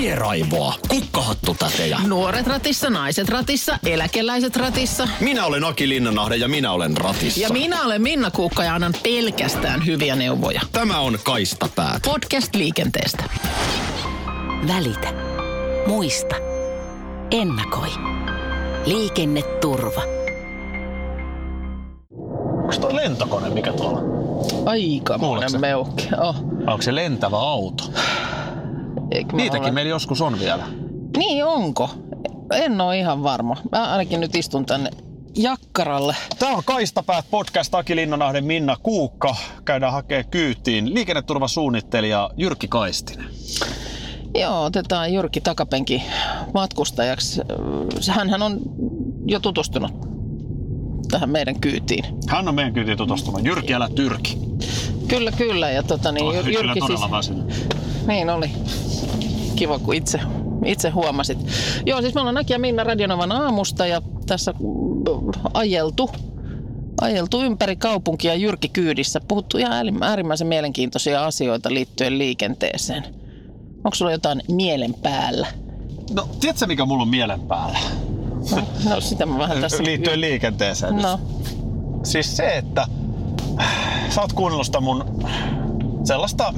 Tieraivoa, kukkahattutätejä. Nuoret ratissa, naiset ratissa, eläkeläiset ratissa. Minä olen Aki Linnanahde ja minä olen ratissa. Ja minä olen Minna Kuukka ja annan pelkästään hyviä neuvoja. Tämä on Kaistapäät. Podcast liikenteestä. Välitä. Muista. Ennakoi. Liikenneturva. Onko toi lentokone, mikä tuolla? Aika Kuuleeko se? meuhki. Oh. Onko se lentävä auto? Niitäkin ole- meillä joskus on vielä. Niin onko? En ole ihan varma. Mä ainakin nyt istun tänne jakkaralle. Tämä on Kaistapäät podcast Aki Linnanahden Minna Kuukka. Käydään hakee kyytiin liikenneturvasuunnittelija Jyrki Kaistinen. Joo, otetaan Jyrki takapenki matkustajaksi. Hänhän on jo tutustunut tähän meidän kyytiin. Hän on meidän kyytiin tutustumaan. Jyrki, älä tyrki. Kyllä, kyllä. Ja tota, niin, Oi, Jyr- kyllä Jyrki siis, väsynyt. niin oli. Kiva, kun itse, itse huomasit. Joo, siis me ollaan Aki ja Minna Radionovan aamusta ja tässä mm, ajeltu, ajeltu ympäri kaupunkia Jyrki kyydissä. Puhuttu ihan äärim- äärimmäisen mielenkiintoisia asioita liittyen liikenteeseen. Onko sulla jotain mielen päällä? No, tiedätkö mikä mulla on mielen päällä? No sitä mä vähän tässä... Liittyen liikenteeseen. No, Siis se, että sä oot kuunnellut sitä mun sellaista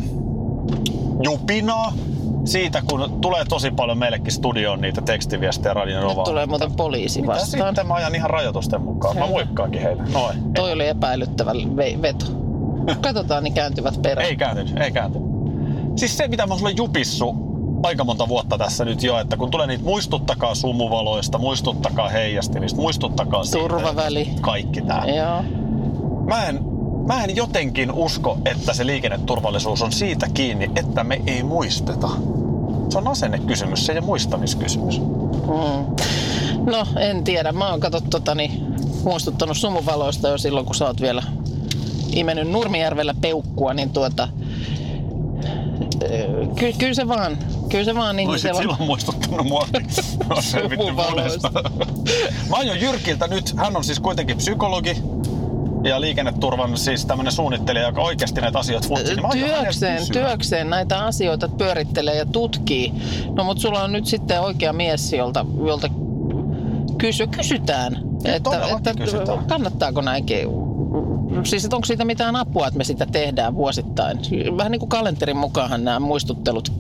jupinaa siitä, kun tulee tosi paljon meillekin studioon niitä tekstiviestejä radion nyt ovaan. tulee muuten poliisi Mitä vastaan. sitten mä ajan ihan rajoitusten mukaan. Mä Selvä. moikkaankin heille. Noin. Toi oli epäilyttävä ve- veto. Katsotaan, niin kääntyvät perään. Ei kääntynyt, ei kääntynyt. Siis se, mitä mä oon sulle jupissu aika monta vuotta tässä nyt jo, että kun tulee niitä muistuttakaa sumuvaloista, muistuttakaa heijastimista, muistuttakaa siitä, Turvaväli. Kaikki tää. Joo. Mä en, mä en jotenkin usko, että se liikenneturvallisuus on siitä kiinni, että me ei muisteta. Se on asennekysymys, se ei ole muistamiskysymys. Mm. No, en tiedä. Mä oon katsot, tota, niin, muistuttanut sumuvaloista jo silloin, kun sä oot vielä imennyt Nurmijärvellä peukkua, niin tuota... Ky- kyllä se vaan, kyllä se vaan niin Olisit se silloin muistuttanut mua. Se vittu Sumuvaloista. monesta. Mä aion Jyrkiltä nyt, hän on siis kuitenkin psykologi ja liikenneturvan siis tämmönen suunnittelija, joka oikeasti näitä asioita funtsi. Niin työkseen, työkseen näitä asioita pyörittelee ja tutkii. No mutta sulla on nyt sitten oikea mies, jolta, jolta kysy, kysytään, että, todellakin että kysytään. kannattaako näinkin. Siis että onko siitä mitään apua, että me sitä tehdään vuosittain? Vähän niin kuin kalenterin mukaanhan nämä muistuttelut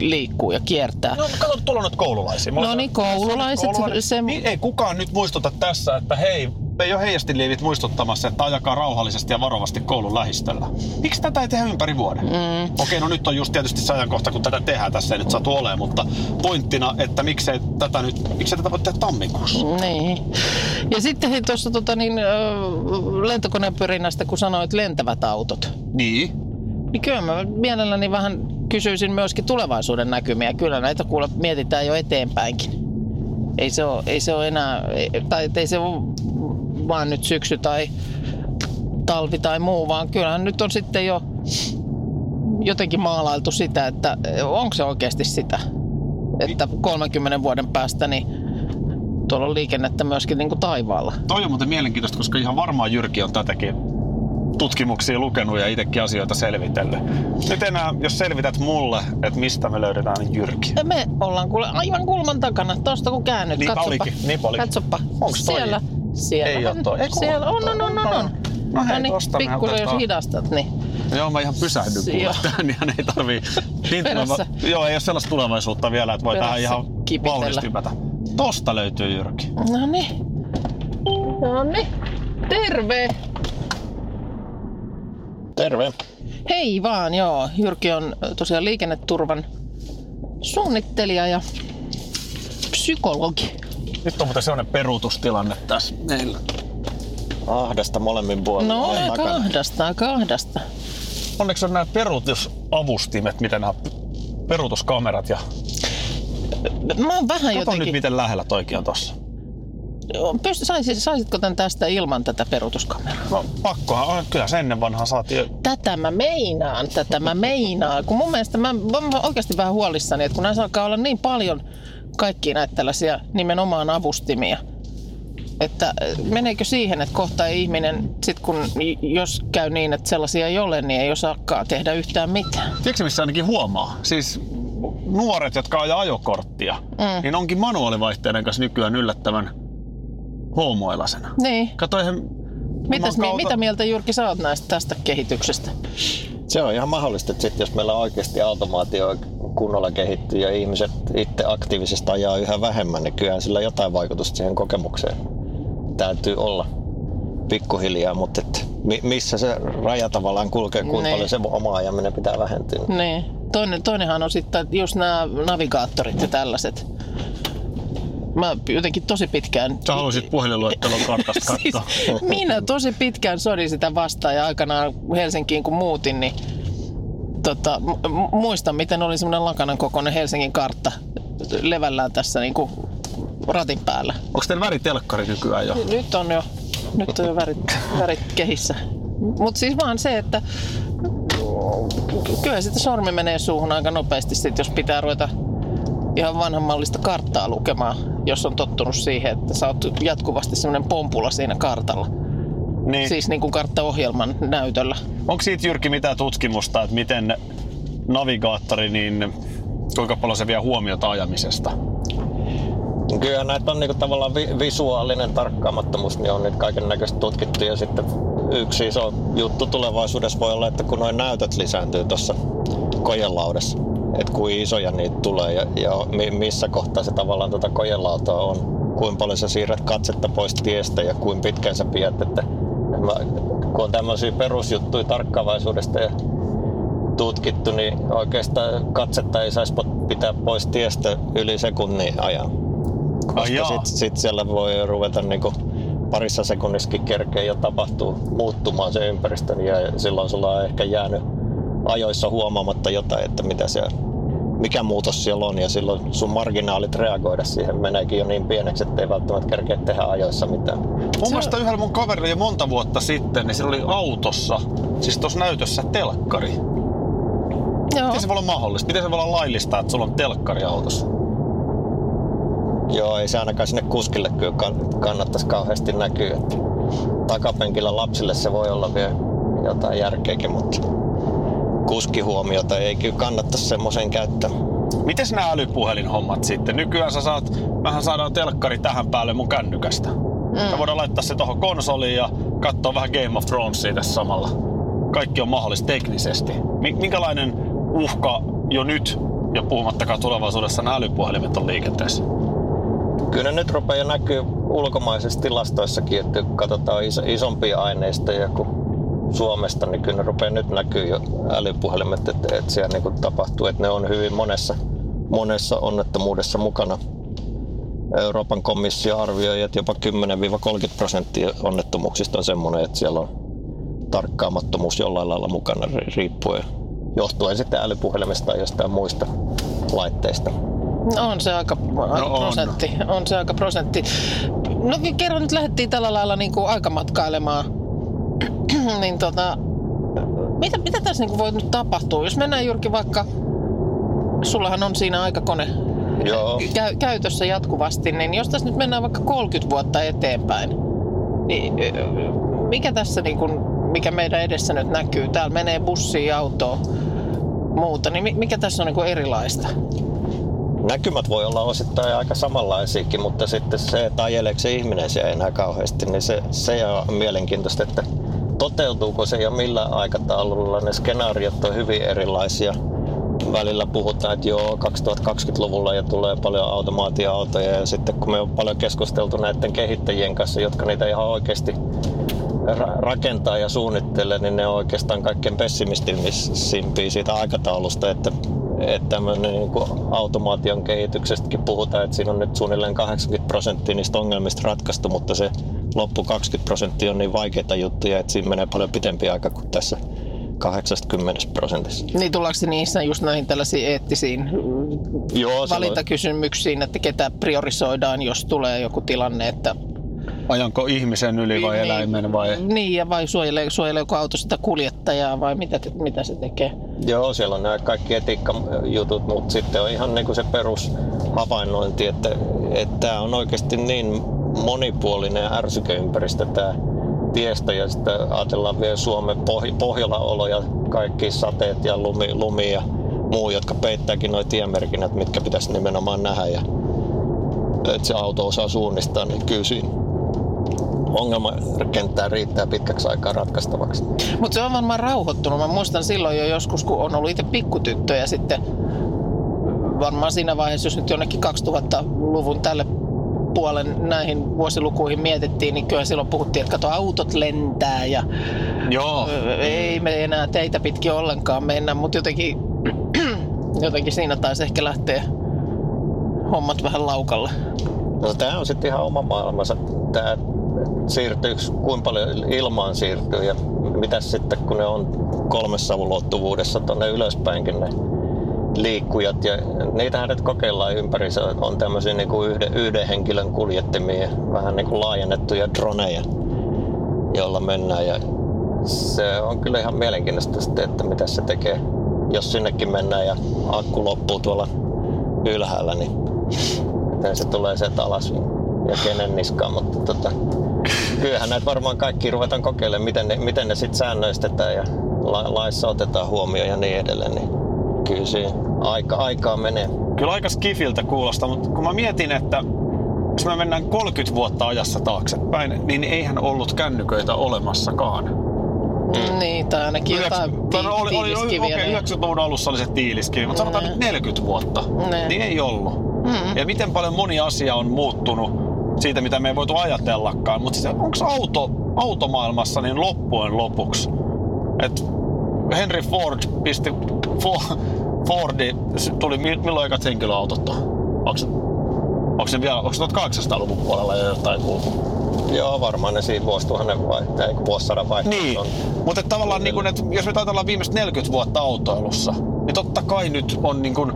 liikkuu ja kiertää. No kato, tuolla on nyt koululaisia. Mulla No niin, koululaiset, Koululainen. se- Niin, ei kukaan nyt muistuta tässä, että hei, ei ole heijastiliivit muistuttamassa, että ajakaa rauhallisesti ja varovasti koulun lähistöllä. Miksi tätä ei tehdä ympäri vuoden? Mm. Okei, no nyt on just tietysti se ajankohta, kun tätä tehdään. Tässä ei nyt satu olemaan, mutta pointtina, että miksei tätä nyt, miksei tätä voi tehdä tammikuussa? Niin. Ja sitten hei tuossa tota, niin, ö, lentokonepyrinnästä, kun sanoit lentävät autot. Niin. Niin kyllä mä mielelläni vähän kysyisin myöskin tulevaisuuden näkymiä. Kyllä näitä kuule mietitään jo eteenpäinkin. Ei se ole, ei se ole enää, tai ei se ole vaan nyt syksy tai talvi tai muu, vaan kyllähän nyt on sitten jo jotenkin maalailtu sitä, että onko se oikeasti sitä, että 30 vuoden päästä niin tuolla on liikennettä myöskin niin kuin taivaalla. Toi on muuten mielenkiintoista, koska ihan varmaan Jyrki on tätäkin tutkimuksia lukenut ja itsekin asioita selvitellyt. Nyt enää, jos selvität mulle, että mistä me löydetään niin Jyrki. Ja me ollaan kuule aivan kulman takana. Tuosta kun käännyt, Niinpä katsoppa. olikin, niinpä olikin. Katsoppa. Onks toi? Siellä. Siellä. Ei oo toi. Ei Siellä on, on, on, on, on. No hei, niin, tosta me pikkusen jos hidastat, niin Joo, mä ihan pysähdyn kuule tähän, niin ei tarvii. Niin tuleva- joo, ei ole sellaista tulevaisuutta vielä, että voi Perässä tähän ihan vauhdista hypätä. Tosta löytyy Jyrki. No niin. No niin. Terve. Terve. Hei vaan, joo. Jyrki on tosiaan liikenneturvan suunnittelija ja psykologi. Nyt on muuten sellainen peruutustilanne tässä meillä. Ahdasta molemmin puolin. No kahdasta, kahdasta. Onneksi on nämä peruutusavustimet, miten nämä peruutuskamerat ja... Mä oon vähän Kato jotenkin... nyt, miten lähellä toikin on tossa. Pyst- saisit, saisitko tän tästä ilman tätä peruutuskameraa? No pakkohan on, kyllä se ennen vanhaa saatiin Tätä mä meinaan, tätä mä meinaan. Kun mun mielestä mä, mä oon oikeasti vähän huolissani, että kun näissä alkaa olla niin paljon kaikki näitä tällaisia nimenomaan avustimia, että äh, meneekö siihen, että kohta ei ihminen, sit kun jos käy niin, että sellaisia ei ole, niin ei osaakaan tehdä yhtään mitään. Tiedätkö missä ainakin huomaa? Siis nuoret, jotka ajaa ajokorttia, mm. niin onkin manuaalivaihteiden kanssa nykyään yllättävän hoomoilasena. Niin. Kato, eihän... Mitäs, mi- mitä mieltä Jyrki sä oot näistä tästä kehityksestä? Se on ihan mahdollista, että sit, jos meillä oikeasti automaatio kunnolla kehittyy ja ihmiset itse aktiivisesti ajaa yhä vähemmän, niin kyllähän sillä jotain vaikutusta siihen kokemukseen täytyy olla pikkuhiljaa, mutta et mi- missä se raja tavallaan kulkee, kuinka Niin. paljon se oma ajaminen pitää vähentyä. Niin. Toinen, toinenhan on sitten just nämä navigaattorit ja tällaiset. Mä jotenkin tosi pitkään... Sä haluaisit puhelinluettelon kartasta siis, katsoa. minä tosi pitkään sodin sitä vastaan ja aikanaan Helsinkiin kun muutin, niin tota, mu- mu- muistan miten oli semmoinen lakanan kokoinen Helsingin kartta levällään tässä niin kuin ratin päällä. Onko teillä väritelkkari nykyään jo? Nyt on jo, nyt on jo värit, värit kehissä. Mutta siis vaan se, että kyllä sitten sormi menee suuhun aika nopeasti sit, jos pitää ruveta ihan vanhanmallista karttaa lukemaan, jos on tottunut siihen, että sä oot jatkuvasti semmoinen pompula siinä kartalla. Niin. Siis niin kuin karttaohjelman näytöllä. Onko siitä Jyrki mitään tutkimusta, että miten navigaattori, niin kuinka paljon se vie huomiota ajamisesta? Kyllä näitä on niinku tavallaan vi- visuaalinen tarkkaamattomuus, niin on nyt kaiken näköistä tutkittu. Ja sitten yksi iso juttu tulevaisuudessa voi olla, että kun noin näytöt lisääntyy tuossa kojelaudassa, että kuin isoja niitä tulee ja, ja mi- missä kohtaa se tavallaan tuota kojelautaa on, kuinka paljon sä siirrät katsetta pois tiestä ja kuinka pitkään sä pidät, että mä, kun on tämmöisiä perusjuttuja tarkkaavaisuudesta ja tutkittu, niin oikeastaan katsetta ei saisi pitää pois tiestä yli sekunnin ajan. Koska jaa. sit, sit siellä voi ruveta niinku parissa sekunnissakin kerkeä jo tapahtuu muuttumaan se ympäristö ja silloin sulla on ehkä jäänyt ajoissa huomaamatta jotain, että mitä siellä, mikä muutos siellä on ja silloin sun marginaalit reagoida siihen meneekin jo niin pieneksi, että ei välttämättä kerkeä tehdä ajoissa mitään. Mun mielestä yhdellä mun kaverilla jo monta vuotta sitten, niin sillä oli autossa, siis tuossa näytössä telkkari. Joo. Miten se voi olla mahdollista? Miten se voi olla laillista, että sulla on telkkari autossa? Joo, ei se ainakaan sinne kuskille kyllä kann- kannattaisi kauheasti näkyä. Että takapenkillä lapsille se voi olla vielä jotain järkeäkin, mutta kuskihuomiota ei kyllä kannattaisi semmoisen käyttää. Miten nämä älypuhelinhommat sitten? Nykyään sä saat, mähän saadaan telkkari tähän päälle mun kännykästä. Mm. Me voidaan laittaa se tuohon konsoliin ja katsoa vähän Game of Thronesia tässä samalla. Kaikki on mahdollista teknisesti. Mi- minkälainen uhka jo nyt, ja puhumattakaan tulevaisuudessa, nämä älypuhelimet on liikenteessä? Kyllä ne nyt rupeaa jo näkyy ulkomaisissa tilastoissakin, että kun katsotaan iso, isompia aineistoja kuin Suomesta, niin kyllä ne rupeaa nyt näkyy jo älypuhelimet, että, että siellä niin tapahtuu, että ne on hyvin monessa, monessa onnettomuudessa mukana. Euroopan komissio arvioi, että jopa 10-30 prosenttia onnettomuuksista on semmoinen, että siellä on tarkkaamattomuus jollain lailla mukana ri- riippuen johtuen sitten älypuhelimesta tai jostain muista laitteista. No on se aika, on. prosentti. On se aika prosentti. No kerran nyt lähdettiin tällä lailla niin kuin aikamatkailemaan. niin tota, mitä, mitä tässä niin kuin voi nyt tapahtua? Jos mennään Jyrki vaikka, sullahan on siinä aikakone Joo. käy, käytössä jatkuvasti, niin jos tässä nyt mennään vaikka 30 vuotta eteenpäin, niin mikä tässä niin kuin, mikä meidän edessä nyt näkyy? Täällä menee bussiin, autoa, muuta, niin mi- mikä tässä on niin erilaista? näkymät voi olla osittain aika samanlaisiakin, mutta sitten se, että ajeleeko se ihminen siellä enää kauheasti, niin se, se on mielenkiintoista, että toteutuuko se ja millä aikataululla. Ne skenaariot on hyvin erilaisia. Välillä puhutaan, että joo, 2020-luvulla ja tulee paljon automaatioautoja ja sitten kun me on paljon keskusteltu näiden kehittäjien kanssa, jotka niitä ihan oikeasti ra- rakentaa ja suunnittelee, niin ne on oikeastaan kaikkein pessimistisimpiä siitä aikataulusta, että että tämmöinen niin kuin automaation kehityksestäkin puhutaan, että siinä on nyt suunnilleen 80 prosenttia niistä ongelmista ratkaistu, mutta se loppu 20 prosenttia on niin vaikeita juttuja, että siinä menee paljon pitempi aika kuin tässä 80 prosentissa. Niin tullaanko se niissä just näihin tällaisiin eettisiin mm, Joo, silloin- valintakysymyksiin, että ketä priorisoidaan, jos tulee joku tilanne, että Ajanko ihmisen yli vai Niin, eläimen vai? Niin, ja vai suojelee, suojeleeko auto sitä kuljettajaa vai mitä, mitä se tekee? Joo, siellä on nämä kaikki etiikkajutut, mutta sitten on ihan niin kuin se perushavainnointi, että, että tämä on oikeasti niin monipuolinen ärsykeympäristö tämä tiestä ja sitten ajatellaan vielä Suomen pohj- Pohjola-olo ja kaikki sateet ja lumi, lumi ja muu, jotka peittääkin noin tiemerkinnät, mitkä pitäisi nimenomaan nähdä ja että se auto osaa suunnistaa, niin kyllä siinä ongelmakenttää riittää pitkäksi aikaa ratkaistavaksi. Mutta se on varmaan rauhoittunut. Mä muistan silloin jo joskus, kun on ollut itse pikkutyttö ja sitten varmaan siinä vaiheessa, jos nyt jonnekin 2000-luvun tälle puolen näihin vuosilukuihin mietittiin, niin kyllä silloin puhuttiin, että kato autot lentää ja Joo. ei me enää teitä pitkin ollenkaan mennä, mutta jotenkin, jotenkin siinä taisi ehkä lähteä hommat vähän laukalle. No tämä on sitten ihan oma maailmansa. Tämä siirtyykö, kuinka paljon ilmaan siirtyy ja mitä sitten kun ne on kolmessa ulottuvuudessa tuonne ylöspäinkin ne liikkujat ja niitähän nyt kokeillaan ympäri. Se on tämmöisiä niin kuin yhden, yhden henkilön kuljettimia, vähän niin kuin laajennettuja droneja, joilla mennään ja se on kyllä ihan mielenkiintoista sitten, että mitä se tekee. Jos sinnekin mennään ja akku loppuu tuolla ylhäällä, niin miten se tulee sieltä alas ja kenen niskaan, mutta tota, kyllähän näitä varmaan kaikki ruvetaan kokeilemaan, miten ne, miten ne sitten säännöistetään ja la, laissa otetaan huomioon ja niin edelleen. Niin kyllä siinä aika, aikaa menee. Kyllä aika skifiltä kuulostaa, mutta kun mä mietin, että jos me mennään 30 vuotta ajassa taaksepäin, niin eihän ollut kännyköitä olemassakaan. Mm. Niin, tai ainakin jotain Yhdeks- tai no, oli, oli, oli, okei, niin- 90-luvun alussa oli se tiiliskivi, mutta sanotaan nyt 40 vuotta, Mm. niin ei ollut. Mm. Ja miten paljon moni asia on muuttunut siitä, mitä me ei voitu ajatellakaan. Mutta siis onko auto, automaailmassa niin loppujen lopuksi, että Henry Ford pisti, Fo- Fordi, tuli mi- milloin ekat henkilöautot on? Onko se, onko se vielä, onko se 1800-luvun puolella jo jotain kulku? Joo, varmaan ne siinä vuosituhannen ei kun vuosisadan vaihteessa Niin, on. mutta tavallaan niin kun, että jos me ajatellaan viimeiset 40 vuotta autoilussa, niin totta kai nyt on niin kun,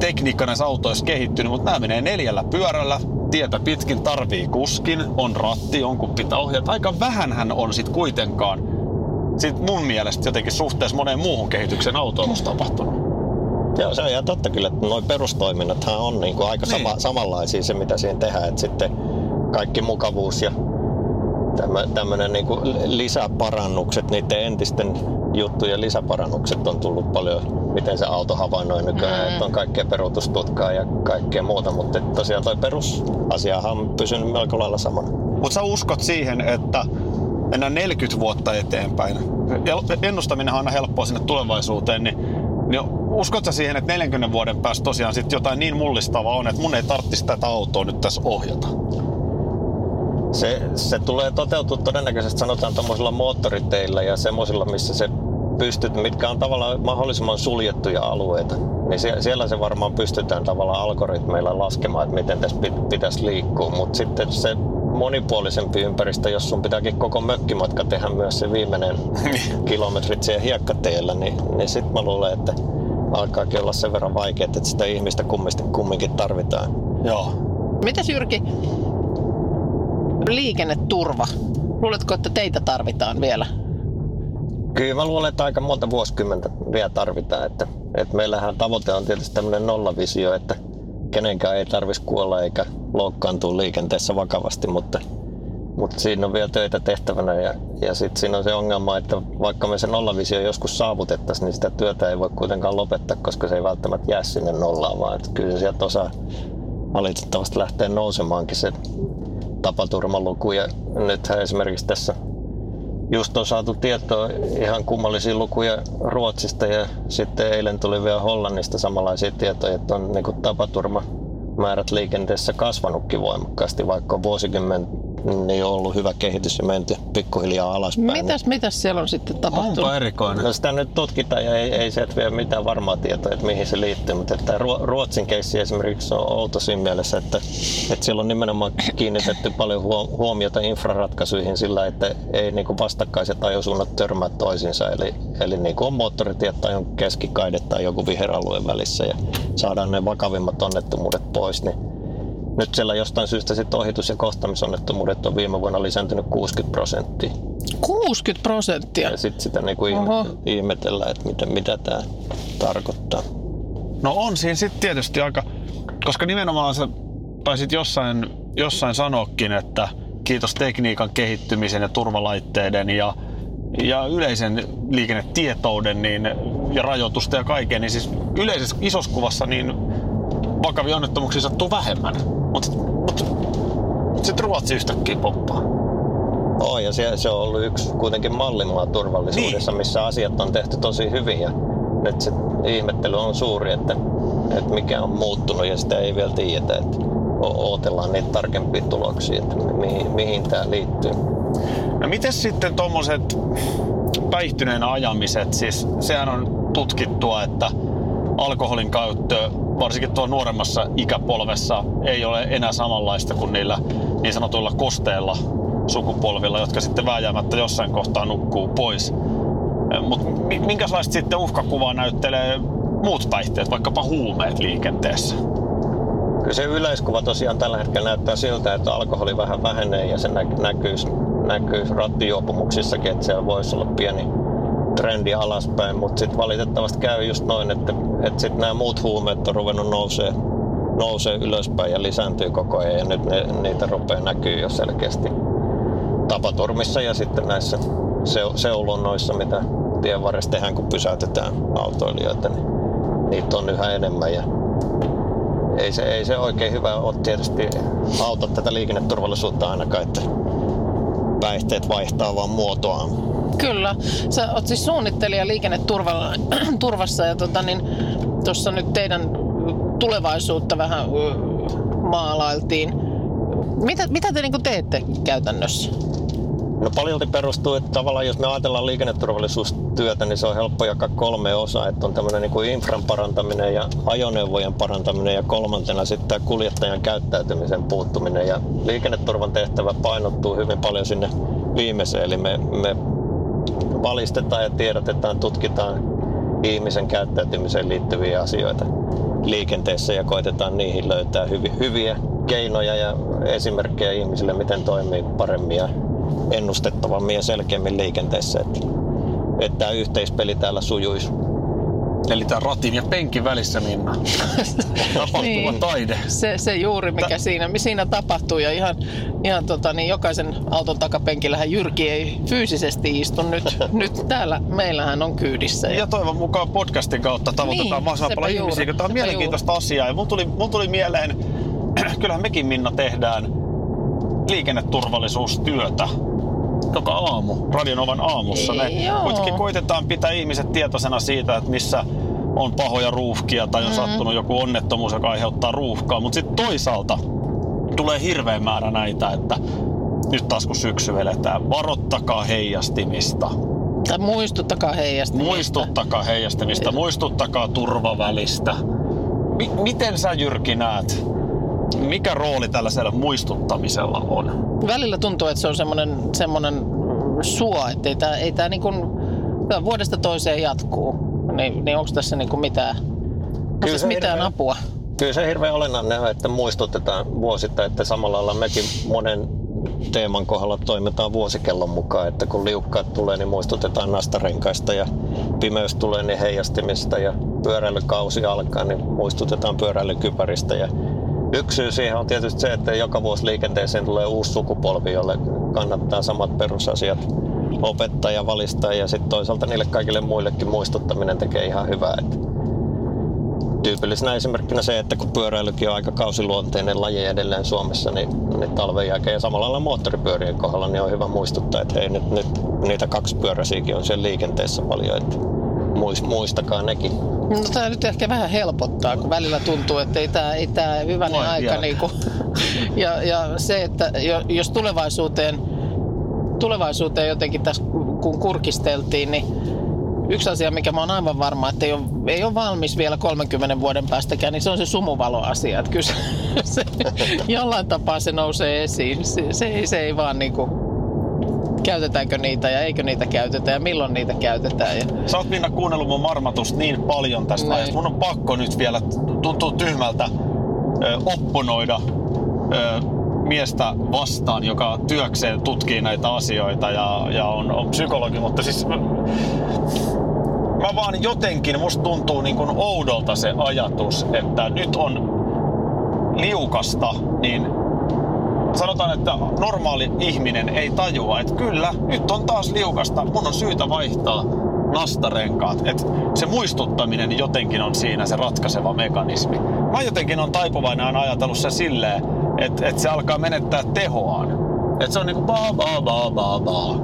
tekniikka näissä autoissa kehittynyt, mutta nämä menee neljällä pyörällä, tietä pitkin tarvii kuskin, on ratti, jonkun pitää ohjata. Aika vähänhän on sit kuitenkaan sit mun mielestä jotenkin suhteessa moneen muuhun kehityksen autoilussa tapahtunut. Joo, se on ihan totta kyllä, että noin perustoiminnathan on niin kuin aika Niin. sama, samanlaisia se, mitä siinä tehdään. Että sitten kaikki mukavuus ja tämmöinen niin kuin lisäparannukset, niiden entisten juttujen lisäparannukset on tullut paljon, miten se auto havainnoi nykyään, Mm. että on kaikkea peruutustutkaa ja kaikkea muuta, mutta tosiaan toi perusasiahan on pysynyt melko lailla samana. Mutta sä uskot siihen, että mennään 40 vuotta eteenpäin. Ennustaminen on aina helppoa sinne tulevaisuuteen, niin, niin uskot sä siihen, että 40 vuoden päästä tosiaan sit jotain niin mullistavaa on, että mun ei tarvitsisi tätä autoa nyt tässä ohjata? Se, se tulee toteutua todennäköisesti sanotaan tuommoisilla moottoriteillä ja semmoisilla, missä se pystyt, mitkä on tavallaan mahdollisimman suljettuja alueita. Niin sie- siellä se varmaan pystytään tavallaan algoritmeilla laskemaan, että miten tässä pit- pitäisi liikkua. Mutta sitten se monipuolisempi ympäristö, jos sun pitääkin koko mökkimatka tehdä myös se viimeinen kilometrit siellä hiekkateellä, niin, niin sitten mä luulen, että alkaakin olla sen verran vaikeaa, että sitä ihmistä kummasti, kumminkin tarvitaan. Joo. Mitäs Jyrki, liikenneturva? Luuletko, että teitä tarvitaan vielä? Kyllä mä luulen, että aika monta vuosikymmentä vielä tarvitaan. Että, että meillähän tavoite on tietysti tämmöinen nollavisio, että kenenkään ei tarvitsisi kuolla eikä loukkaantua liikenteessä vakavasti, mutta, mutta siinä on vielä töitä tehtävänä ja, ja sitten siinä on se ongelma, että vaikka me se nollavisio joskus saavutettaisiin, niin sitä työtä ei voi kuitenkaan lopettaa, koska se ei välttämättä jää sinne nollaan, vaan että kyllä se sieltä osaa valitettavasti lähteä nousemaankin se tapaturmaluku. Ja nythän esimerkiksi tässä just on saatu tietoa ihan kummallisia lukuja Ruotsista ja sitten eilen tuli vielä Hollannista samanlaisia tietoja, että on niin tapaturmamäärät liikenteessä kasvanutkin voimakkaasti, vaikka on vuosikymmen niin on ollut hyvä kehitys ja menty pikkuhiljaa alaspäin. Mitäs, mitäs siellä on sitten tapahtunut? Onpa erikoinen. No sitä nyt tutkitaan ja ei, ei sieltä vielä mitään varmaa tietoa, että mihin se liittyy, mutta että Ruo- Ruotsin keissi esimerkiksi on outo siinä mielessä, että, että siellä on nimenomaan kiinnitetty paljon huo- huomiota infraratkaisuihin sillä, että ei niin kuin vastakkaiset ajosuunnat törmää toisiinsa, eli, eli niin kuin on moottoritiet tai on keskikaide tai joku viheralue välissä ja saadaan ne vakavimmat onnettomuudet pois, niin nyt siellä jostain syystä sitten ohitus- ja kohtamisonnettomuudet on viime vuonna lisääntynyt 60 prosenttia. 60 prosenttia. Ja sitten sitä niinku Oho. ihmetellään, että mitä, mitä tämä tarkoittaa. No on siinä sitten tietysti aika, koska nimenomaan sä taisit jossain, jossain sanoakin, että kiitos tekniikan kehittymisen ja turvalaitteiden ja, ja yleisen liikennetietouden, niin ja rajoitusta ja kaikkea, niin siis yleisessä isossa kuvassa niin vakavia onnettomuuksia sattuu vähemmän. Mutta mut, mut sitten Ruotsi yhtäkkiä poppaa. Oo, ja se, se on ollut yksi kuitenkin mallimaa turvallisuudessa, Niin. missä asiat on tehty tosi hyvin. Ja nyt se ihmettely on suuri, että, että mikä on muuttunut ja sitä ei vielä tiedetä. Että ootellaan niitä tarkempia tuloksia, että mihin, mihin tämä liittyy. No miten sitten tuommoiset päihtyneenä ajamiset, siis sehän on tutkittua, että alkoholin käyttö, varsinkin tuolla nuoremmassa ikäpolvessa, ei ole enää samanlaista kuin niillä niin sanotuilla kosteilla sukupolvilla, jotka sitten vääjäämättä jossain kohtaa nukkuu pois. Mutta minkälaista sitten uhkakuvaa näyttelee muut päihteet, vaikkapa huumeet liikenteessä? Kyllä se yleiskuva tosiaan tällä hetkellä näyttää siltä, että alkoholi vähän vähenee ja se nä- näkyy, näkyy rattijuopumuksissakin, että siellä voisi olla pieni trendi alaspäin, mutta sitten valitettavasti käy just noin, että, että sitten nämä muut huumeet on ruvennut nousee, nousee ylöspäin ja lisääntyy koko ajan ja nyt ne, niitä rupeaa näkyy jo selkeästi tapaturmissa ja sitten näissä seu- seulonnoissa, mitä tien varressa tehdään, kun pysäytetään autoilijoita, niin niitä on yhä enemmän ja ei se, ei se oikein hyvä ole tietysti auta tätä liikenneturvallisuutta ainakaan, että päihteet vaihtaa vaan muotoaan. Kyllä. Sä oot siis suunnittelija liikenneturvassa ja tota, niin, tuossa nyt teidän tulevaisuutta vähän maalailtiin. Mitä, mitä te niin teette käytännössä? No paljolti perustuu, että tavallaan jos me ajatellaan liikenneturvallisuustyötä, niin se on helppo jakaa kolme osaa. Että on tämmöinen niin kuin infran parantaminen ja ajoneuvojen parantaminen ja kolmantena sitten kuljettajan käyttäytymisen puuttuminen. Ja liikenneturvan tehtävä painottuu hyvin paljon sinne viimeiseen, eli me, me valistetaan ja tiedotetaan, tutkitaan ihmisen käyttäytymiseen liittyviä asioita liikenteessä ja koitetaan niihin löytää hyvi, hyviä keinoja ja esimerkkejä ihmisille, miten toimii paremmin ja ennustettavammin ja selkeämmin liikenteessä, että, että tämä yhteispeli täällä sujuisi. Eli tämä ratin ja penkin välissä, Minna. Tapahtuva Niin. taide. Se, se juuri mikä Tä- siinä, siinä tapahtuu ja ihan, ihan tota, niin jokaisen auton takapenkillähän Jyrki ei fyysisesti istu nyt, nyt täällä. Meillähän on kyydissä. Ja toivon mukaan podcastin kautta tavoitetaan Niin, mahdollisimman paljon juuri, ihmisiä, kun tämä on mielenkiintoista asiaa. Ja mun tuli, mun tuli mieleen, kyllähän mekin Minna tehdään liikenneturvallisuustyötä joka aamu, Radionovan aamussa. Me Joo. kuitenkin koitetaan pitää ihmiset tietoisena siitä, että missä on pahoja ruuhkia tai on sattunut joku onnettomuus, joka aiheuttaa ruuhkaa. Mutta sitten toisaalta tulee hirveä määrä näitä, että nyt taas kun syksy veletään, varottakaa heijastimista. Tai muistuttakaa heijasta. Muistuttakaa heijastimista, muistuttakaa turvavälistä. Mi- miten sä Jyrki näet, mikä rooli tällaisella muistuttamisella on? Välillä tuntuu, että se on semmoinen, semmoinen suo, että ei tämä ei tää niin kuin, tää vuodesta toiseen jatkuu. Niin, niin onko tässä niin kuin mitään, onko se mitään hirveä- apua? Kyllä se hirveän olennainen on, että muistutetaan vuosittain, että samalla lailla mekin monen teeman kohdalla toimitaan vuosikellon mukaan, että kun liukkaat tulee, niin muistutetaan nastarenkaista ja pimeys tulee, niin heijastimista ja pyöräilykausi alkaa, niin muistutetaan pyöräilykypäristä ja Yksi syy siihen on tietysti se, että joka vuosi liikenteeseen tulee uusi sukupolvi, jolle kannattaa samat perusasiat opettaa ja valistaa ja sitten toisaalta niille kaikille muillekin muistuttaminen tekee ihan hyvää. Että tyypillisenä esimerkkinä se, että kun pyöräilykin on aika kausiluonteinen laji edelleen Suomessa, niin, niin talven jälkeen ja samalla lailla moottoripyörien kohdalla niin on hyvä muistuttaa, että hei nyt, nyt niitä kaksi pyöräisiäkin on siellä liikenteessä paljon, että muis- muistakaa nekin. No tämä nyt ehkä vähän helpottaa, kun välillä tuntuu, että ei tämä ei tää hyvänen Voi aika. vielä. Niinku, ja, ja se, että jo- jos tulevaisuuteen, tulevaisuuteen jotenkin tässä kun kurkisteltiin, niin yksi asia, mikä mä oon aivan varma, että ei ole, ei ole valmis vielä 30 vuoden päästäkään, niin se on se sumuvaloasia. Että kyllä se, se, jollain tapaa se nousee esiin. Se, se, ei, se ei vaan niinku, käytetäänkö niitä ja eikö niitä käytetä ja milloin niitä käytetään. Ja, Sä oot Minna kuunnellut mun marmatusta niin paljon tästä Niin. aiheesta. Mun on pakko nyt vielä, tuntuu tyhmältä, ö, opponoida ö, miestä vastaan, joka työkseen tutkii näitä asioita ja, ja on, on psykologi, mutta siis mä, mä vaan jotenkin, musta tuntuu niin kuin oudolta se ajatus, että nyt on liukasta, niin sanotaan, että normaali ihminen ei tajua, että kyllä, nyt on taas liukasta, mun on syytä vaihtaa nastarenkaat. Et se muistuttaminen jotenkin on siinä se ratkaiseva mekanismi. Mä jotenkin on taipuvainen aina ajatellut se silleen, että et se alkaa menettää tehoaan. Että se on niinku baa baa baa baa baa.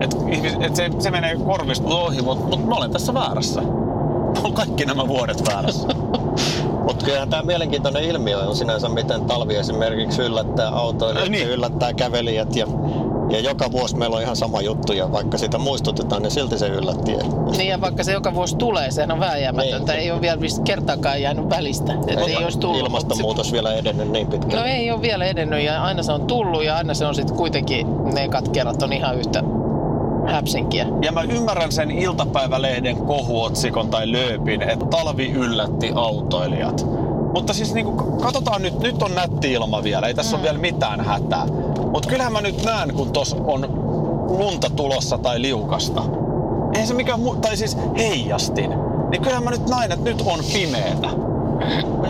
Et, ihmis- et se, se menee korvista ohi, mutta mut mä olen tässä väärässä. Mä olen kaikki nämä vuodet väärässä. Mutta kyllähän tämä mielenkiintoinen ilmiö on sinänsä, miten talvi esimerkiksi yllättää autoilijat, Ai niin. se yllättää kävelijät ja, ja joka vuosi meillä on ihan sama juttu ja vaikka sitä muistutetaan, niin silti se yllätti. Niin ja vaikka se joka vuosi tulee, sehän on vääjäämätöntä. Niin. Ei ole vielä kertaakaan jäänyt välistä. Et ei olisi tullut. Ilmastonmuutos vielä edennyt niin se- No ei ole vielä edennyt ja aina se on tullut ja aina se on sitten kuitenkin, ne ekat kerrat on ihan yhtä häpsinkiä. Ja mä ymmärrän sen iltapäivälehden kohuotsikon tai lööpin, että talvi yllätti autoilijat. Mutta siis niinku, katsotaan nyt, nyt on nätti ilma vielä, ei tässä mm. ole vielä mitään hätää. Mutta kyllähän mä nyt näen, kun tos on lunta tulossa tai liukasta. Eihän se mikään muu, tai siis heijastin. Niin kyllähän mä nyt näen, että nyt on pimeetä.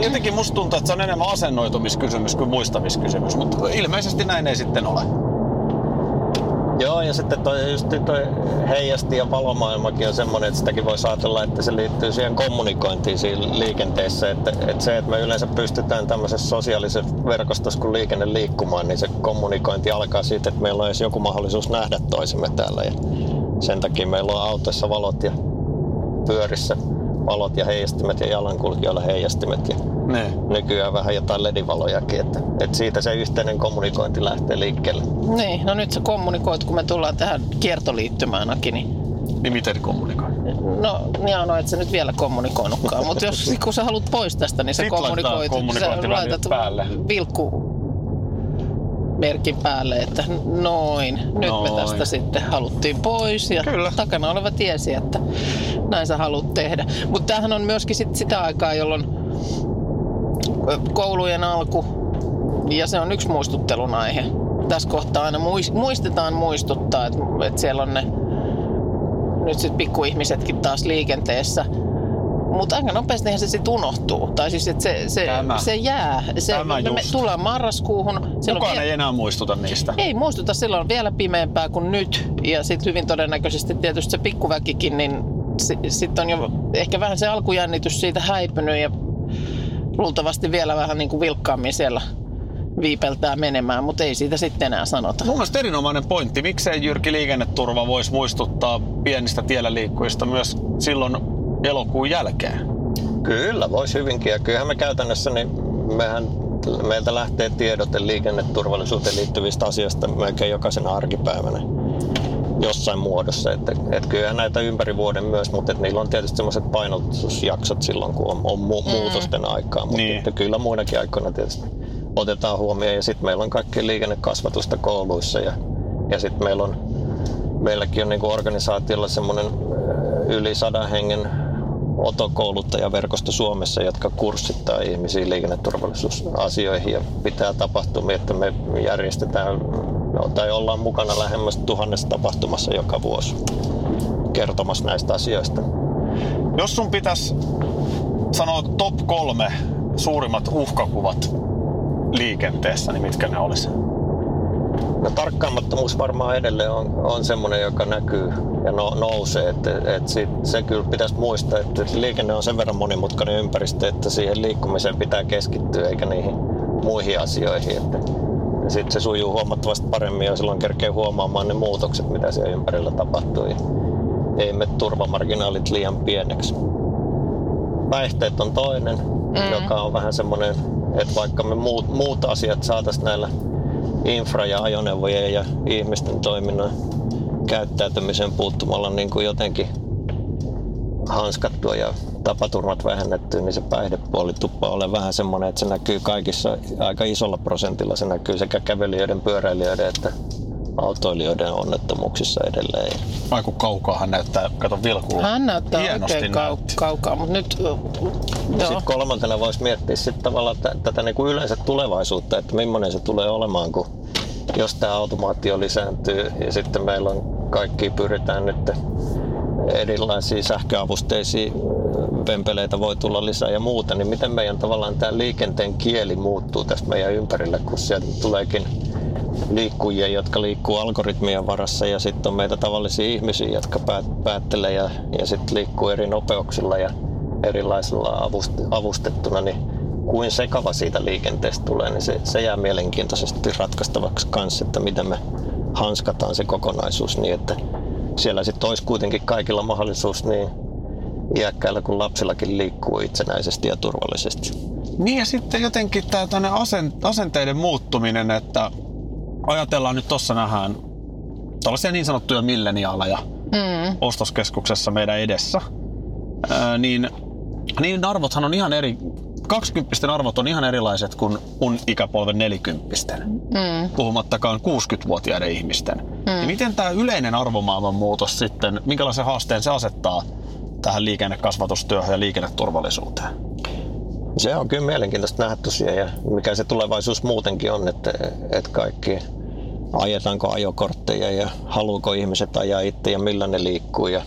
Jotenkin musta tuntuu, että se on enemmän asennoitumiskysymys kuin muistamiskysymys, mutta ilmeisesti näin ei sitten ole. Joo, ja sitten toi, just toi heijasti ja valomaailmakin on semmoinen, että sitäkin voi ajatella, että se liittyy siihen kommunikointiin siinä liikenteessä. Että, että se, että me yleensä pystytään tämmöisessä sosiaalisessa verkostossa kun liikenne liikkumaan, niin se kommunikointi alkaa siitä, että meillä on edes joku mahdollisuus nähdä toisemme täällä. Ja sen takia meillä on autoissa valot ja pyörissä valot ja heijastimet ja jalankulkijoilla heijastimet. Ja Ne. nykyään vähän jotain ledivalojakin, että, että siitä se yhteinen kommunikointi lähtee liikkeelle. Niin, no nyt sä kommunikoit, kun me tullaan tähän kiertoliittymään, Aki, niin Niin miten kommunikoi? No, niin no, et sä nyt vielä kommunikoinutkaan, mutta jos kun sä haluat pois tästä, niin sä Sit kommunikoit, sä laitat päälle. vilkku merkin päälle, että noin, nyt Noin. me tästä sitten haluttiin pois ja Kyllä. takana oleva tiesi, että näin sä haluat tehdä. Mutta tämähän on myöskin sit sitä aikaa, jolloin koulujen alku ja se on yksi muistuttelun aihe. Tässä kohtaa aina muis- muistetaan muistuttaa, että, että siellä on ne nyt sitten pikkuihmisetkin taas liikenteessä. Mutta aika nopeastihan se sitten unohtuu. Tai siis, että se, se, Tämä. se jää. Se, Tämä me, me tullaan marraskuuhun. Kukaan vie- ei enää muistuta niistä. ei muistuta, silloin on vielä pimeämpää kuin nyt. Ja sitten hyvin todennäköisesti tietysti se pikkuväkikin, niin sitten on jo ehkä vähän se alkujännitys siitä häipynyt ja luultavasti vielä vähän niin kuin vilkkaammin siellä viipeltää menemään, mutta ei siitä sitten enää sanota. Mun mielestä erinomainen pointti. Miksei Jyrki Liikenneturva voisi muistuttaa pienistä tiellä liikkujista myös silloin elokuun jälkeen? Kyllä, voisi hyvinkin. Ja kyllähän me käytännössä, niin mehän, meiltä lähtee tiedote liikenneturvallisuuteen liittyvistä asioista melkein jokaisena arkipäivänä jossain muodossa. Että, että kyllähän näitä ympäri vuoden myös, mutta että niillä on tietysti semmoiset painotusjaksot silloin, kun on, on mu- muutosten aikaa. Mutta Niin. että kyllä muinakin aikoina tietysti otetaan huomioon. Ja sitten meillä on kaikki liikennekasvatusta kouluissa ja, ja sitten meillä on meilläkin on niin organisaatiolla semmoinen yli sadan hengen otokouluttajaverkosto Suomessa, jotka kurssittaa ihmisiä liikenneturvallisuusasioihin ja pitää tapahtumia, että me järjestetään no, tai ollaan mukana lähemmäs tuhannessa tapahtumassa joka vuosi kertomassa näistä asioista. Jos sun pitäisi sanoa top kolme suurimmat uhkakuvat liikenteessä, niin mitkä ne olisi? No, tarkkaamattomuus varmaan edelleen on, on semmoinen, joka näkyy ja no, nousee. Että, että sit, se kyllä pitäisi muistaa, että liikenne on sen verran monimutkainen ympäristö, että siihen liikkumiseen pitää keskittyä eikä niihin muihin asioihin. Että sitten se sujuu huomattavasti paremmin ja silloin kerkee huomaamaan ne muutokset, mitä siellä ympärillä tapahtuu. Ja ei mene turvamarginaalit liian pieneksi. Päihteet on toinen, mm. joka on vähän semmoinen, että vaikka me muut, muut asiat saataisiin näillä infra- ja ajoneuvojen ja ihmisten toiminnan käyttäytymiseen puuttumalla niin kuin jotenkin hanskattua ja tapaturmat vähennettyä, niin se päihdepuoli tuppaa ole vähän semmoinen, että se näkyy kaikissa aika isolla prosentilla. Se näkyy sekä kävelijöiden, pyöräilijöiden että autoilijoiden onnettomuuksissa edelleen. Ai kun kaukaa hän näyttää, kato vilkulla. Hän näyttää Hienosti oikein kau- näytti. kaukaa, mutta nyt... ö, Joo. Sitten kolmantena voisi miettiä sit tavallaan tä- tätä niin kuin yleensä tulevaisuutta, että millainen se tulee olemaan, kun jos tämä automaatio lisääntyy ja sitten meillä on kaikki pyritään nyt erilaisia sähköavusteisia vempeleitä voi tulla lisää ja muuta, niin miten meidän tavallaan tämä liikenteen kieli muuttuu tässä meidän ympärillä, kun sieltä tuleekin liikkujia, jotka liikkuu algoritmien varassa ja sitten on meitä tavallisia ihmisiä, jotka päät- päättelee ja, ja sitten liikkuu eri nopeuksilla ja erilaisilla avust- avustettuna, niin kuin sekava siitä liikenteestä tulee, niin se, se jää mielenkiintoisesti ratkaistavaksi kanssa, että miten me hanskataan se kokonaisuus niin, että siellä sitten olisi kuitenkin kaikilla mahdollisuus niin iäkkäillä kuin lapsillakin liikkuu itsenäisesti ja turvallisesti. Niin ja sitten jotenkin tämä tänne asenteiden muuttuminen, että ajatellaan nyt tuossa nähdään tällaisia niin sanottuja milleniaaleja mm. ostoskeskuksessa meidän edessä, Ää, niin niin arvothan on ihan eri, 20 arvot on ihan erilaiset kuin mun ikäpolven 40 mm. puhumattakaan 60-vuotiaiden ihmisten. Mm. Ja miten tämä yleinen arvomaailman muutos sitten, minkälaisen haasteen se asettaa tähän liikennekasvatustyöhön ja liikenneturvallisuuteen? Se on kyllä mielenkiintoista nähdä tosiaan ja mikä se tulevaisuus muutenkin on, että, että kaikki ajetaanko ajokortteja ja haluuko ihmiset ajaa itse ja millä ne liikkuu ja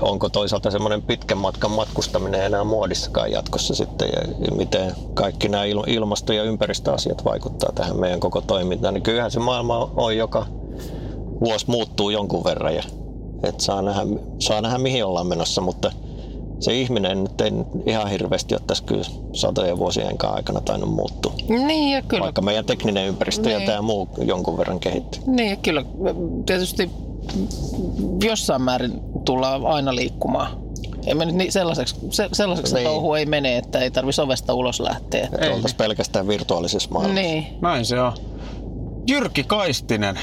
onko toisaalta semmoinen pitkän matkan matkustaminen enää muodissakaan jatkossa sitten ja miten kaikki nämä ilmasto- ja ympäristöasiat vaikuttaa tähän meidän koko toimintaan. Niin kyllähän se maailma on, joka vuosi muuttuu jonkun verran ja et saa, nähdä, saa nähdä mihin ollaan menossa, mutta se ihminen nyt ei ihan hirveästi ole tässä kyllä satojen vuosien aikana tainnut muuttua. Niin ja kyllä. Vaikka meidän tekninen ympäristö niin. ja tämä muu jonkun verran kehittyy. Niin ja kyllä tietysti jossain määrin tullaan aina liikkumaan. Ei me nyt niin sellaiseksi, se, sellaiseksi niin. touhu ei mene, että ei tarvitsisi ovesta ulos lähteä. Että oltaisiin pelkästään virtuaalisessa maailmassa. Niin. Näin se on. Jyrki Kaistinen,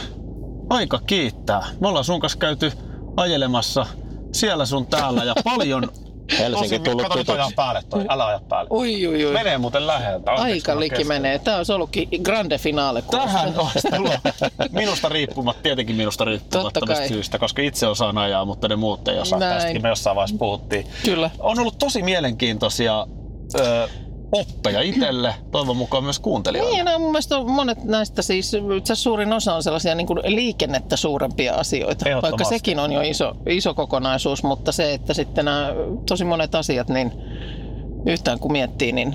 aika kiittää. Me ollaan sun kanssa käyty ajelemassa siellä sun täällä ja paljon Helsinki tullut kato, tutuksi. päälle toi. Älä aja päälle. Ui, ui, ui. Menee muuten läheltä. Aika liki menee. Tämä olisi ollutkin grande finale. Tähän olisi Minusta riippumatta, tietenkin minusta riippumatta syystä, koska itse osaan ajaa, mutta ne muut ei osaa. Näin. Tästäkin me jossain vaiheessa puhuttiin. Kyllä. On ollut tosi mielenkiintoisia ö, oppeja itselle, toivon mukaan myös kuuntelijoille. Niin, no, mun mielestä monet näistä siis, itse suurin osa on sellaisia niin kuin liikennettä suurempia asioita, vaikka sekin on jo iso, iso kokonaisuus, mutta se, että sitten nämä tosi monet asiat, niin yhtään kun miettii, niin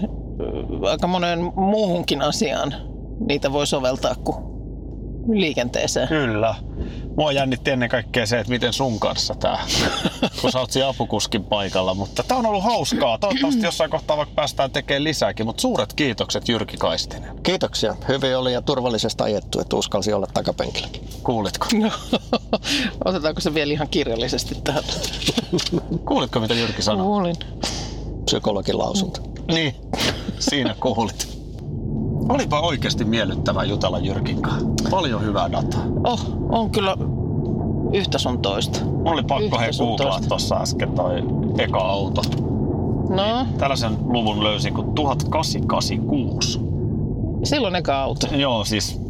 aika monen muuhunkin asiaan niitä voi soveltaa kuin liikenteeseen. Kyllä. Mua jännitti ennen kaikkea se, että miten sun kanssa tää, kun sä oot siinä apukuskin paikalla. Mutta tää on ollut hauskaa. Toivottavasti jossain kohtaa vaikka päästään tekemään lisääkin. Mutta suuret kiitokset Jyrki Kaistinen. Kiitoksia. Hyvin oli ja turvallisesti ajettu, että uskalsi olla takapenkillä. Kuulitko? No, otetaanko se vielä ihan kirjallisesti tähän? Kuulitko mitä Jyrki sanoi? Kuulin. Psykologin lausunto. Niin, siinä kuulit. Olipa oikeasti miellyttävää jutella Jyrkin kanssa. Paljon hyvää dataa. Oh, on kyllä yhtä sun toista. Mulla oli pakko he googlaa tuossa äsken toi eka auto. No? Niin, tällaisen luvun löysin kuin 1886. Silloin eka auto. Joo, siis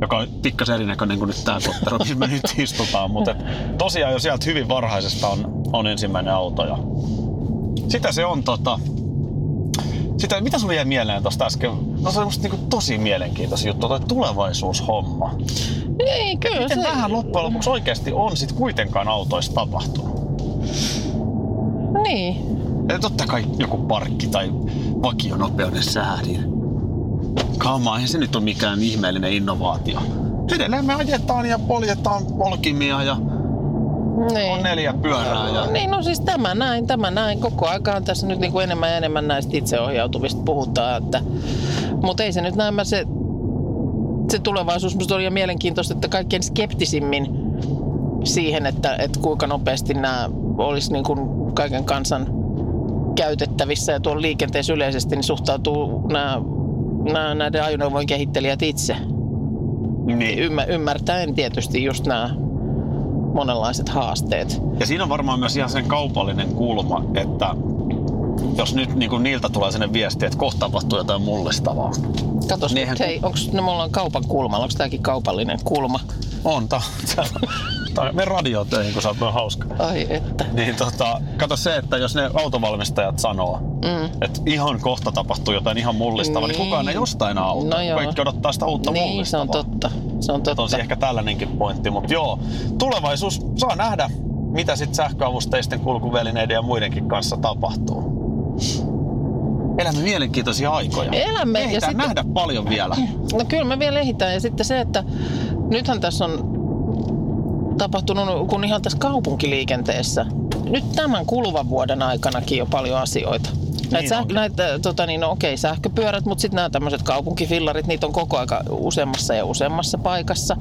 joka on pikkasen erinäköinen kuin nyt tämä kottero, missä me nyt istutaan. Mutta tosiaan jo sieltä hyvin varhaisesta on, on ensimmäinen auto. Ja sitä se on tota, sitä, mitä sulle jäi mieleen tuosta äsken? No se on musta niinku tosi mielenkiintoinen juttu, toi tulevaisuushomma. Niin, kyllä Miten se... vähän loppujen lopuksi oikeasti on sit kuitenkaan autoissa tapahtunut? Niin. Ja totta kai joku parkki tai vakionopeuden säädin. Kama, eihän se nyt ole mikään ihmeellinen innovaatio. Edelleen me ajetaan ja poljetaan polkimia ja niin. on neljä pyörää. Ja... Niin, no siis tämä näin, tämä näin. Koko aikaan tässä nyt niin kuin enemmän ja enemmän näistä itseohjautuvista puhutaan. Että, mutta ei se nyt näemmä se, se tulevaisuus. Musta oli mielenkiintoista, että kaikkein skeptisimmin siihen, että, että kuinka nopeasti nämä olisi niin kuin kaiken kansan käytettävissä ja tuolla liikenteessä yleisesti, niin suhtautuu nämä, nämä näiden ajoneuvojen kehittelijät itse. Niin. Ymmär, ymmärtäen tietysti just nämä monenlaiset haasteet. Ja siinä on varmaan myös ihan sen kaupallinen kulma, että jos nyt niin kuin niiltä tulee sinne viesti, että kohta tapahtuu jotain mullistavaa. Katos, niin hei, onko no, me ollaan kaupan kulma, onko tämäkin kaupallinen kulma? On, ta, ta, me radiotöihin, kun sä oot hauska. Ai että. Niin tota, kato se, että jos ne autovalmistajat sanoo, mm. että ihan kohta tapahtuu jotain ihan mullistavaa, niin, niin kukaan ei osta enää autoa. No Kaikki odottaa sitä uutta niin, mullistavaa. se on totta. Se on totta. on se ehkä tällainenkin pointti, mutta joo, tulevaisuus saa nähdä, mitä sitten sähköavusteisten kulkuvälineiden ja muidenkin kanssa tapahtuu. Elämme mielenkiintoisia aikoja. Elämme, ja Ehditään sitten- nähdä paljon vielä. No kyllä me vielä ehitään. Ja sitten se, että nythän tässä on tapahtunut, kun ihan tässä kaupunkiliikenteessä, nyt tämän kuluvan vuoden aikanakin jo paljon asioita. Näitä, Niin säh- näitä tota niin, no okei, sähköpyörät, mutta sitten nämä tämmöiset kaupunkifillarit, niitä on koko aika useammassa ja useammassa paikassa.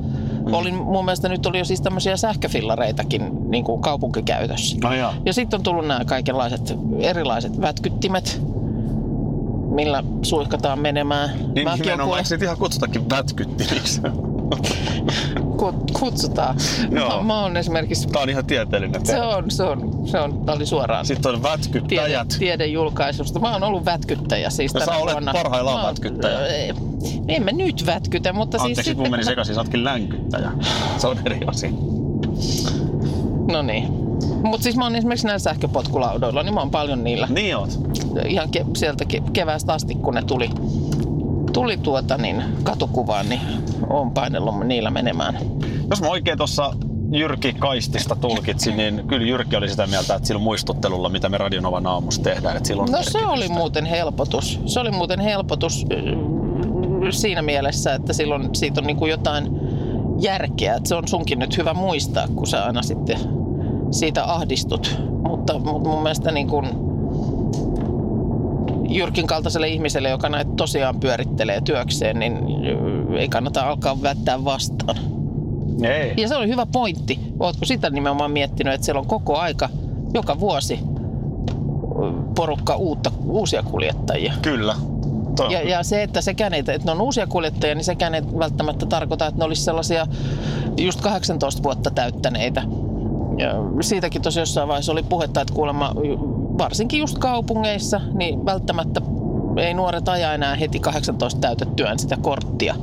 Mm. Olin, mun mielestä nyt oli jo siis tämmöisiä sähköfillareitakin niin kuin kaupunkikäytössä. No joo. Ja sitten on tullut nämä kaikenlaiset erilaiset vätkyttimet, millä suihkataan menemään. Niin Mäkin nimenomaan, kuule- eikö ihan kutsutakin vätkyttimiksi? Kut, kutsutaan. Joo. Mä, mä oon esimerkiksi, Tää on ihan tieteellinen se on, se on, se on, tää oli suoraan Sitten on tiede, vätkyttäjät. tiedejulkaisusta. Mä oon ollut vätkyttäjä siis No sä tänä olet vuonna. parhaillaan Mä oon- vätkyttäjä. Ei, En mä nyt vätkytä, mutta siis Anteeksi, kun sitten... meni sekaisin, sä ootkin länkyttäjä. Se on eri asia. No niin. Mutta siis mä oon esimerkiksi näillä sähköpotkulaudoilla, niin mä oon paljon niillä. Niin oot. Ihan ke- sieltä ke- keväästä asti, kun ne tuli, tuli tuota niin, katukuvaan, niin oon painellut niillä menemään. Jos mä oikein tuossa Jyrki Kaistista tulkitsin, niin kyllä Jyrki oli sitä mieltä, että sillä muistuttelulla, mitä me Radionovan aamussa tehdään, että silloin No se oli muuten helpotus. Se oli muuten helpotus siinä mielessä, että silloin siitä on niin kuin jotain järkeä. Että se on sunkin nyt hyvä muistaa, kun sä aina sitten siitä ahdistut. Mutta, mutta mun mielestä niin kuin Jyrkin kaltaiselle ihmiselle, joka näitä tosiaan pyörittelee työkseen, niin ei kannata alkaa vättää vastaan. Ei. Ja se oli hyvä pointti. Ootko sitä nimenomaan miettinyt, että siellä on koko aika, joka vuosi porukka uutta, uusia kuljettajia. Kyllä. Ja, ja se, että sekään ei, että ne on uusia kuljettajia, niin sekään ei välttämättä tarkoita, että ne olisi sellaisia just 18 vuotta täyttäneitä. Ja siitäkin tosi jossain vaiheessa oli puhetta, että kuulemma varsinkin just kaupungeissa, niin välttämättä ei nuoret aja enää heti 18 täytettyään sitä korttia.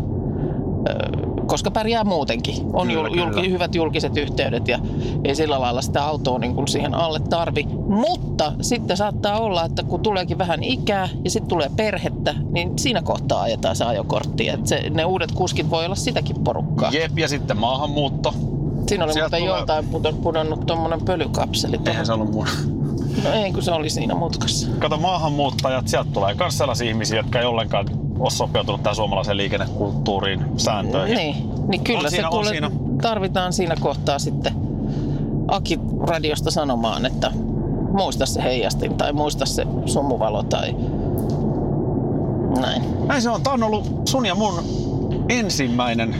Koska pärjää muutenkin. On Kyllä, jul, julki, kyllä. hyvät julkiset yhteydet ja ei sillä lailla sitä autoa niin kuin siihen alle tarvi. Mutta sitten saattaa olla, että kun tuleekin vähän ikää ja sitten tulee perhettä, niin siinä kohtaa ajetaan se ajokortti. Et se, ne uudet kuskit voi olla sitäkin porukkaa. Jep, ja sitten maahanmuutto. Siinä oli Sieltä muuten tulee- joltain pudonnut tuommoinen pölykapseli. tuohon. Eihän se ollut mun. No ei, kun se oli siinä mutkassa. Kato, maahanmuuttajat, sieltä tulee myös sellaisia ihmisiä, jotka ei ollenkaan ole sopeutunut tähän suomalaiseen liikennekulttuuriin, sääntöihin. Niin, niin kyllä On se siinä, on kuule, siinä. tarvitaan siinä kohtaa sitten Aki radiosta sanomaan, että muista se heijastin tai muista se sumuvalo tai näin. Näin se on. Tämä on ollut sun ja mun ensimmäinen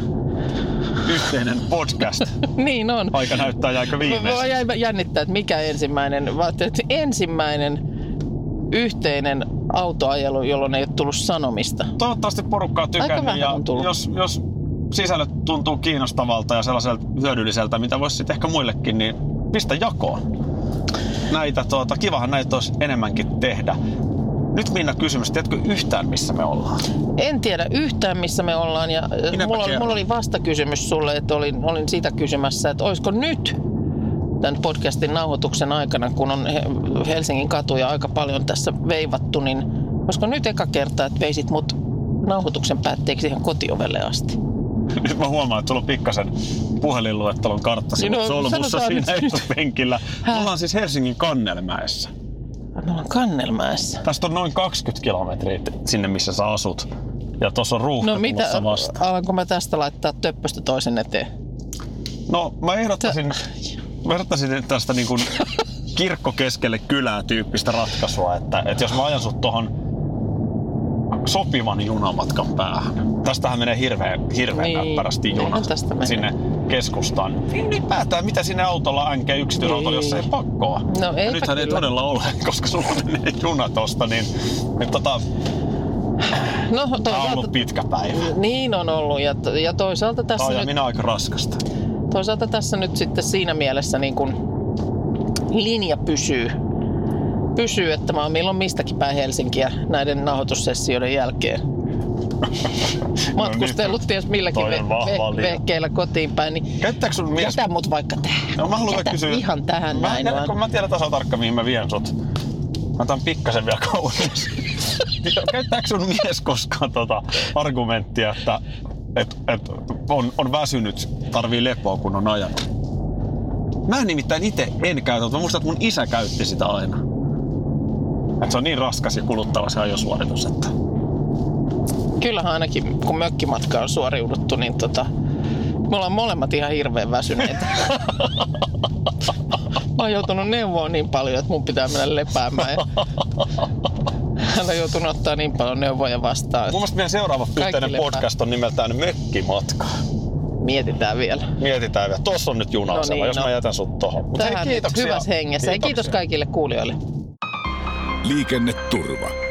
yhteinen podcast. Niin on. Aika näyttää Mä viimeistä. jäin jännittää, että mikä ensimmäinen, mä että ensimmäinen yhteinen autoajelu, jolloin ei ole tullut sanomista. Toivottavasti porukka on Aika tykännyt ja on tullut. jos, jos sisällöt tuntuu kiinnostavalta ja sellaiselta hyödylliseltä, mitä voisi sitten ehkä muillekin, niin pistä jakoon. Näitä, tuota, kivahan näitä olisi enemmänkin tehdä. Nyt Minna kysymys, tiedätkö yhtään missä me ollaan? En tiedä yhtään, missä me ollaan. Ja äh, Minäpä mulla, oli, mulla oli vastakysymys sulle, että olin, olin siitä kysymässä, että olisiko nyt tämän podcastin nauhoituksen aikana, kun on He- Helsingin katuja aika paljon tässä veivattu, niin olisiko nyt eka kerta, että veisit mut nauhoituksen päätteeksi ihan kotiovelle asti? Nyt mä huomaan, että sulla on pikkasen puhelinluettelon kartta no, solmussa siinä etupenkillä. Me ollaan siis Helsingin Kannelmäessä. Me ollaan Kannelmäessä. Tästä on noin 20 kilometriä sinne, missä sä asut. Ja tuossa on ruuhka No mitä, vasta. alanko mä tästä laittaa töppöstä toisen eteen? No mä ehdottaisin, mä ehdottaisin tästä niin kuin kirkko keskelle kylää tyyppistä ratkaisua, että, että jos mä ajan sut tohon sopivan junamatkan päähän. Tästähän menee hirveän, hirveän Niin, näppärästi mene. sinne keskustaan. Niin ylipäätään, mitä sinne autolla änkee yksityisautolla, jos ei pakkoa. No eipä Nythän ei kyllä. todella ole, koska sulla menee juna tosta, niin, niin tota, No tää on ollut toisaalta, pitkä päivä. niin on ollut ja, ja toisaalta tässä on ja nyt minä aika raskasta. Toisaalta tässä nyt sitten siinä mielessä niin kun linja pysyy. Pysyy, että mä oon milloin mistäkin päin Helsinkiä näiden nauhoitussessioiden jälkeen. Matkustellut ties milläkin No Toi on vahva linja. vehkeillä kotiin päin, niin Käyttääkö sun mies jätä mut vaikka tähän. No mä haluan jätä kysyä. ihan tähän mä, näin mä, vaan. kun mä tiedän tasan tarkkaan, mihin mä vien sut. Mä otan pikkasen vielä kauemmas. Käyttääkö sun mies koskaan tota argumenttia, että et, et on, on väsynyt, tarvii lepoa, kun on ajanut? Mä nimittäin itse en käytä, mutta muistan, että mun isä käytti sitä aina. Et se on niin raskas ja kuluttava se ajosuoritus, että Kyllähän ainakin kun mökkimatka on suoriuduttu, niin tota, me ollaan molemmat ihan hirveän väsyneitä. Mä oon joutunut neuvoa niin paljon, että mun pitää mennä lepäämään. Hän on joutunut ottaa niin paljon neuvoja vastaan. mun mielestä meidän seuraava yhteinen podcast on nimeltään Mökkimatka. Mietitään vielä. Mietitään vielä. Tuossa on nyt juna No niin, jos no. mä jätän sut tohon. Mut hei, Tähän nyt kiitoksia. hyvässä hengessä. Ja kiitos Kiitoksia. kaikille kuulijoille. Liikenneturva.